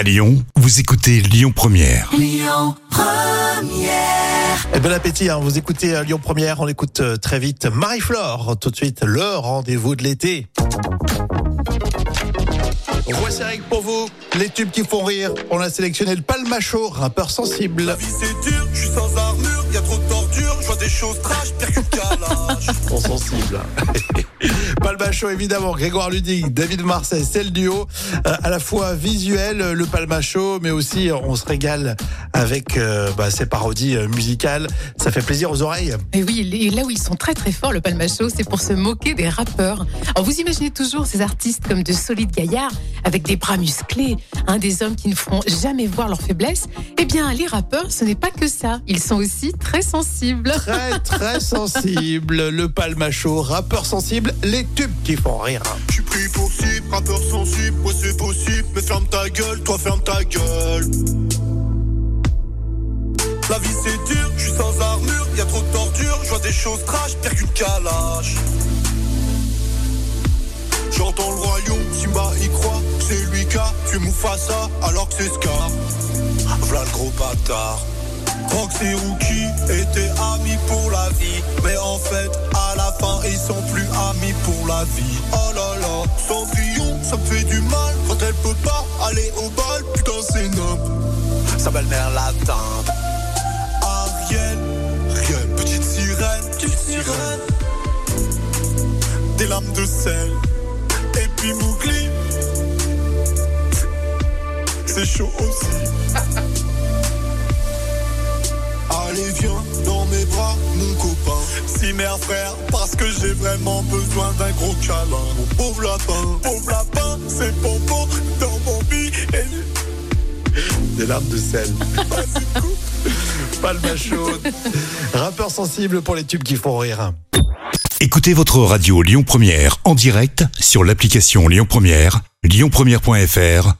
À Lyon, vous écoutez Lyon Première. Et bon appétit, hein. vous écoutez euh, Lyon Première, on écoute euh, très vite Marie-Flore. Tout de suite, le rendez-vous de l'été. Voici avec pour vous les tubes qui font rire. On a sélectionné le palmacho, rappeur sensible. La vie c'est dur, je suis sans armure, y a trop de torture, je vois des choses trash, pire que calage. Sont évidemment, Grégoire Ludig, David Marseille, c'est le duo. Euh, à la fois visuel, le palmacho, mais aussi euh, on se régale avec euh, bah, ces parodies euh, musicales. Ça fait plaisir aux oreilles. Et oui, et là où ils sont très très forts, le Palmacho, c'est pour se moquer des rappeurs. Alors vous imaginez toujours ces artistes comme de solides gaillards, avec des bras musclés, hein, des hommes qui ne feront jamais voir leurs faiblesses. Eh bien, les rappeurs, ce n'est pas que ça. Ils sont aussi très sensibles. Très très sensible, le palmacho, rappeur sensible, les tubes qui font rire. Je suis pris pour cible, rappeur sensible, ouais c'est possible, mais ferme ta gueule, toi ferme ta gueule. La vie c'est dur, je suis sans armure, y a trop de torture, je vois des choses trash, pire qu'une calage. Mufasa, alors que c'est Scar. V'là le gros bâtard. Rox et Rookie étaient amis pour la vie, mais en fait, à la fin, ils sont plus amis pour la vie. Oh là là, Cendrillon, ça me fait du mal quand elle peut pas aller au bal, putain c'est noble. Sa belle-mère l'atteinte. Ariel, rien, petite sirène, petite sirène. Des lames de sel, C'est chaud aussi. Allez viens dans mes bras mon copain Si mère frère parce que j'ai vraiment besoin d'un gros câlin Mon pauvre lapin, pauvre lapin c'est pompon dans mon bit et Des larmes de sel. coupe Palmacho, rappeur sensible pour les tubes qui font rire. Écoutez votre radio Lyon Première en direct sur l'application Lyon Première, lyonpremière.fr